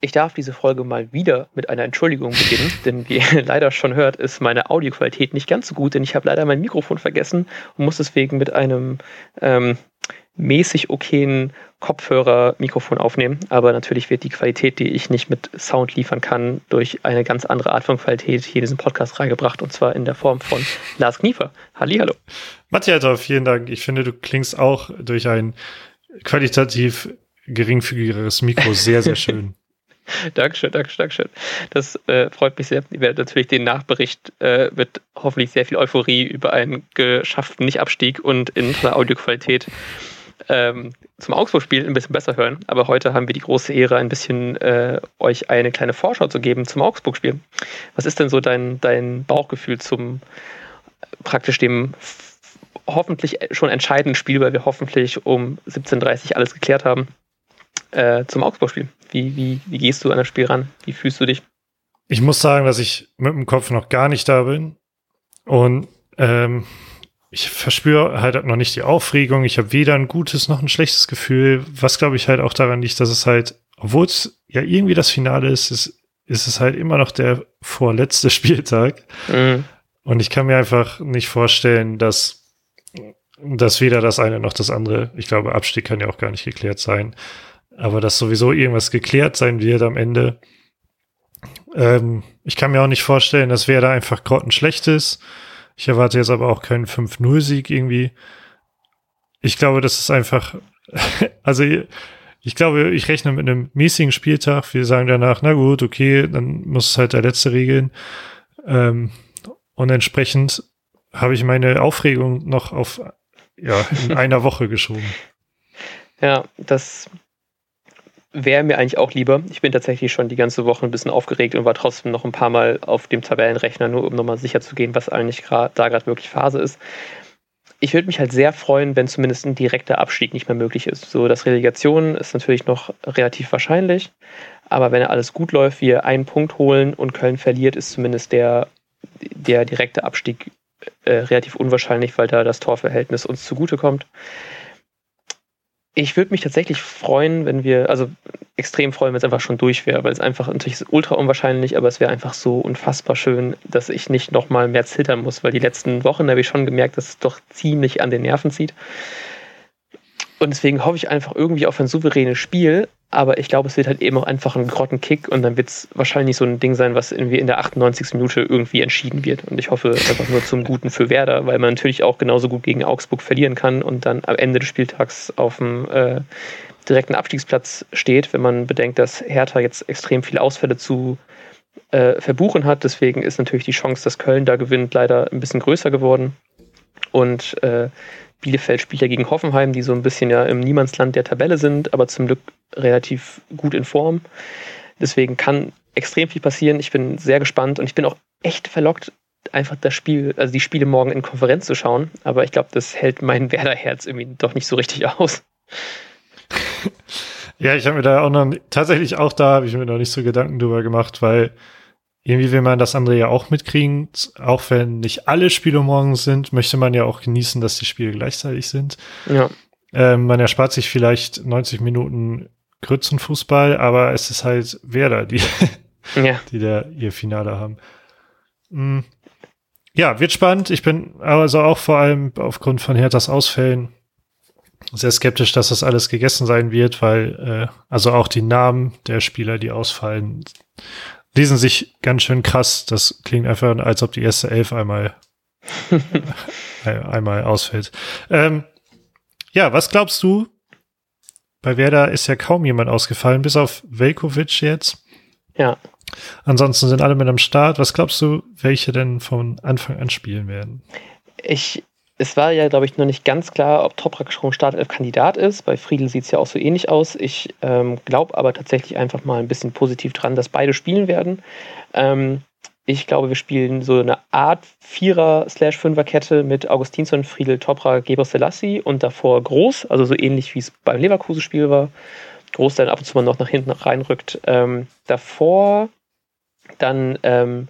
Ich darf diese Folge mal wieder mit einer Entschuldigung beginnen, denn wie ihr leider schon hört, ist meine Audioqualität nicht ganz so gut, denn ich habe leider mein Mikrofon vergessen und muss deswegen mit einem ähm, mäßig okayen Kopfhörer-Mikrofon aufnehmen. Aber natürlich wird die Qualität, die ich nicht mit Sound liefern kann, durch eine ganz andere Art von Qualität hier in diesen Podcast reingebracht und zwar in der Form von Lars Kniefer. Hallihallo. Matthias, vielen Dank. Ich finde, du klingst auch durch ein qualitativ geringfügigeres Mikro sehr, sehr schön. Dankeschön, Dankeschön, Dankeschön. Das äh, freut mich sehr. Ich werde natürlich den Nachbericht äh, mit hoffentlich sehr viel Euphorie über einen geschafften Nicht-Abstieg und in toller Audioqualität ähm, zum Augsburg-Spiel ein bisschen besser hören. Aber heute haben wir die große Ehre, ein bisschen äh, euch eine kleine Vorschau zu geben zum Augsburg-Spiel. Was ist denn so dein, dein Bauchgefühl zum praktisch dem hoffentlich schon entscheidenden Spiel, weil wir hoffentlich um 17.30 Uhr alles geklärt haben, äh, zum Augsburg-Spiel? Wie, wie, wie gehst du an das Spiel ran? Wie fühlst du dich? Ich muss sagen, dass ich mit dem Kopf noch gar nicht da bin. Und ähm, ich verspüre halt noch nicht die Aufregung. Ich habe weder ein gutes noch ein schlechtes Gefühl, was glaube ich halt auch daran liegt, dass es halt, obwohl es ja irgendwie das Finale ist, ist, ist es halt immer noch der vorletzte Spieltag. Mhm. Und ich kann mir einfach nicht vorstellen, dass, dass weder das eine noch das andere, ich glaube, Abstieg kann ja auch gar nicht geklärt sein, aber dass sowieso irgendwas geklärt sein wird am Ende. Ähm, ich kann mir auch nicht vorstellen, dass wer da einfach grottenschlecht ist. Ich erwarte jetzt aber auch keinen 5-0-Sieg irgendwie. Ich glaube, das ist einfach, also ich glaube, ich rechne mit einem mäßigen Spieltag. Wir sagen danach, na gut, okay, dann muss es halt der letzte regeln. Ähm, und entsprechend habe ich meine Aufregung noch auf ja, in einer Woche geschoben. Ja, das wäre mir eigentlich auch lieber. Ich bin tatsächlich schon die ganze Woche ein bisschen aufgeregt und war trotzdem noch ein paar Mal auf dem Tabellenrechner, nur um nochmal sicher zu gehen, was eigentlich grad, da gerade wirklich Phase ist. Ich würde mich halt sehr freuen, wenn zumindest ein direkter Abstieg nicht mehr möglich ist. So, das Relegation ist natürlich noch relativ wahrscheinlich, aber wenn alles gut läuft, wir einen Punkt holen und Köln verliert, ist zumindest der, der direkte Abstieg äh, relativ unwahrscheinlich, weil da das Torverhältnis uns zugutekommt. Ich würde mich tatsächlich freuen, wenn wir, also extrem freuen, wenn es einfach schon durch wäre, weil es einfach natürlich ist ultra unwahrscheinlich, aber es wäre einfach so unfassbar schön, dass ich nicht nochmal mehr zittern muss, weil die letzten Wochen habe ich schon gemerkt, dass es doch ziemlich an den Nerven zieht. Und deswegen hoffe ich einfach irgendwie auf ein souveränes Spiel, aber ich glaube, es wird halt eben auch einfach ein Grottenkick und dann wird es wahrscheinlich so ein Ding sein, was irgendwie in der 98. Minute irgendwie entschieden wird. Und ich hoffe einfach nur zum Guten für Werder, weil man natürlich auch genauso gut gegen Augsburg verlieren kann und dann am Ende des Spieltags auf dem äh, direkten Abstiegsplatz steht, wenn man bedenkt, dass Hertha jetzt extrem viele Ausfälle zu äh, verbuchen hat. Deswegen ist natürlich die Chance, dass Köln da gewinnt, leider ein bisschen größer geworden. Und äh, Bielefeld spielt ja gegen Hoffenheim, die so ein bisschen ja im Niemandsland der Tabelle sind, aber zum Glück relativ gut in Form. Deswegen kann extrem viel passieren. Ich bin sehr gespannt und ich bin auch echt verlockt, einfach das Spiel, also die Spiele morgen in Konferenz zu schauen. Aber ich glaube, das hält mein Werder-Herz irgendwie doch nicht so richtig aus. Ja, ich habe mir da auch noch tatsächlich auch da habe ich mir noch nicht so Gedanken drüber gemacht, weil irgendwie will man das andere ja auch mitkriegen. Auch wenn nicht alle Spiele morgen sind, möchte man ja auch genießen, dass die Spiele gleichzeitig sind. Ja. Ähm, man erspart sich vielleicht 90 Minuten Grützenfußball, aber es ist halt Werder, die, ja. die da ihr Finale haben. Mhm. Ja, wird spannend. Ich bin also auch vor allem aufgrund von Herthas Ausfällen sehr skeptisch, dass das alles gegessen sein wird, weil äh, also auch die Namen der Spieler, die ausfallen, lesen sich ganz schön krass. Das klingt einfach, als ob die erste Elf einmal, einmal ausfällt. Ähm, ja, was glaubst du? Bei Werder ist ja kaum jemand ausgefallen, bis auf Velkovic jetzt. Ja. Ansonsten sind alle mit am Start. Was glaubst du, welche denn von Anfang an spielen werden? Ich es war ja, glaube ich, noch nicht ganz klar, ob Toprak schon Startelf-Kandidat ist. Bei Friedel sieht es ja auch so ähnlich aus. Ich ähm, glaube aber tatsächlich einfach mal ein bisschen positiv dran, dass beide spielen werden. Ähm, ich glaube, wir spielen so eine Art Vierer-Fünfer-Kette mit Augustinsson, Friedel, Toprak, Geber Selassie und davor Groß, also so ähnlich wie es beim Leverkusen-Spiel war. Groß dann ab und zu mal noch nach hinten reinrückt. Ähm, davor dann ähm,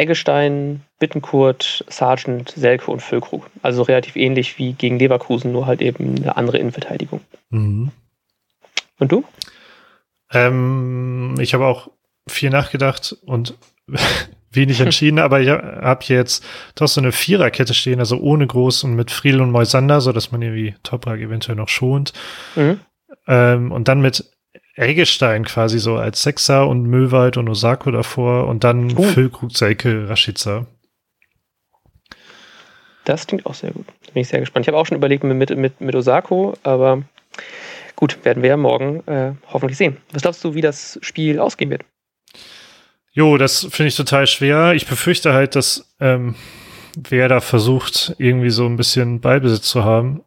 Eggestein, Bittenkurt, Sargent, Selke und Füllkrug. Also relativ ähnlich wie gegen Leverkusen, nur halt eben eine andere Innenverteidigung. Mhm. Und du? Ähm, ich habe auch viel nachgedacht und wenig entschieden, aber ich habe jetzt doch so eine Viererkette stehen, also ohne Groß und mit Friedel und Moisander, so dass man irgendwie Toprak eventuell noch schont. Mhm. Ähm, und dann mit Eggestein quasi so als Sechser und Möwald und Osako davor und dann uh. Füllkrug, Selke, Rashica. Das klingt auch sehr gut. Da bin ich sehr gespannt. Ich habe auch schon überlegt mit, mit, mit Osako, aber gut, werden wir ja morgen äh, hoffentlich sehen. Was glaubst du, wie das Spiel ausgehen wird? Jo, das finde ich total schwer. Ich befürchte halt, dass ähm, wer da versucht, irgendwie so ein bisschen Ballbesitz zu haben.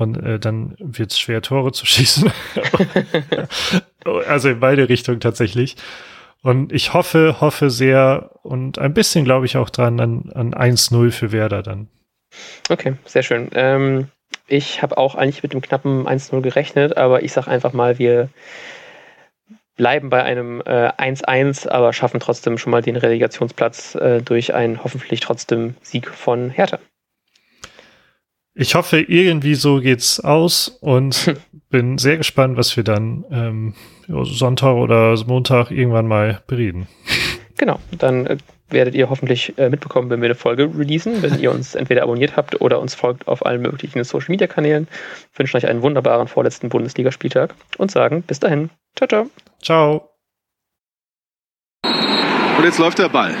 Und äh, dann wird es schwer, Tore zu schießen. also in beide Richtungen tatsächlich. Und ich hoffe, hoffe sehr und ein bisschen glaube ich auch dran an, an 1-0 für Werder dann. Okay, sehr schön. Ähm, ich habe auch eigentlich mit dem knappen 1-0 gerechnet, aber ich sage einfach mal, wir bleiben bei einem 1-1, äh, aber schaffen trotzdem schon mal den Relegationsplatz äh, durch einen hoffentlich trotzdem Sieg von Hertha. Ich hoffe, irgendwie so geht's aus und bin sehr gespannt, was wir dann ähm, Sonntag oder Montag irgendwann mal bereden. Genau, dann äh, werdet ihr hoffentlich äh, mitbekommen, wenn wir eine Folge releasen, wenn ihr uns entweder abonniert habt oder uns folgt auf allen möglichen Social Media Kanälen. Wünschen euch einen wunderbaren vorletzten Bundesligaspieltag und sagen bis dahin. Ciao, ciao. Ciao. Und jetzt läuft der Ball.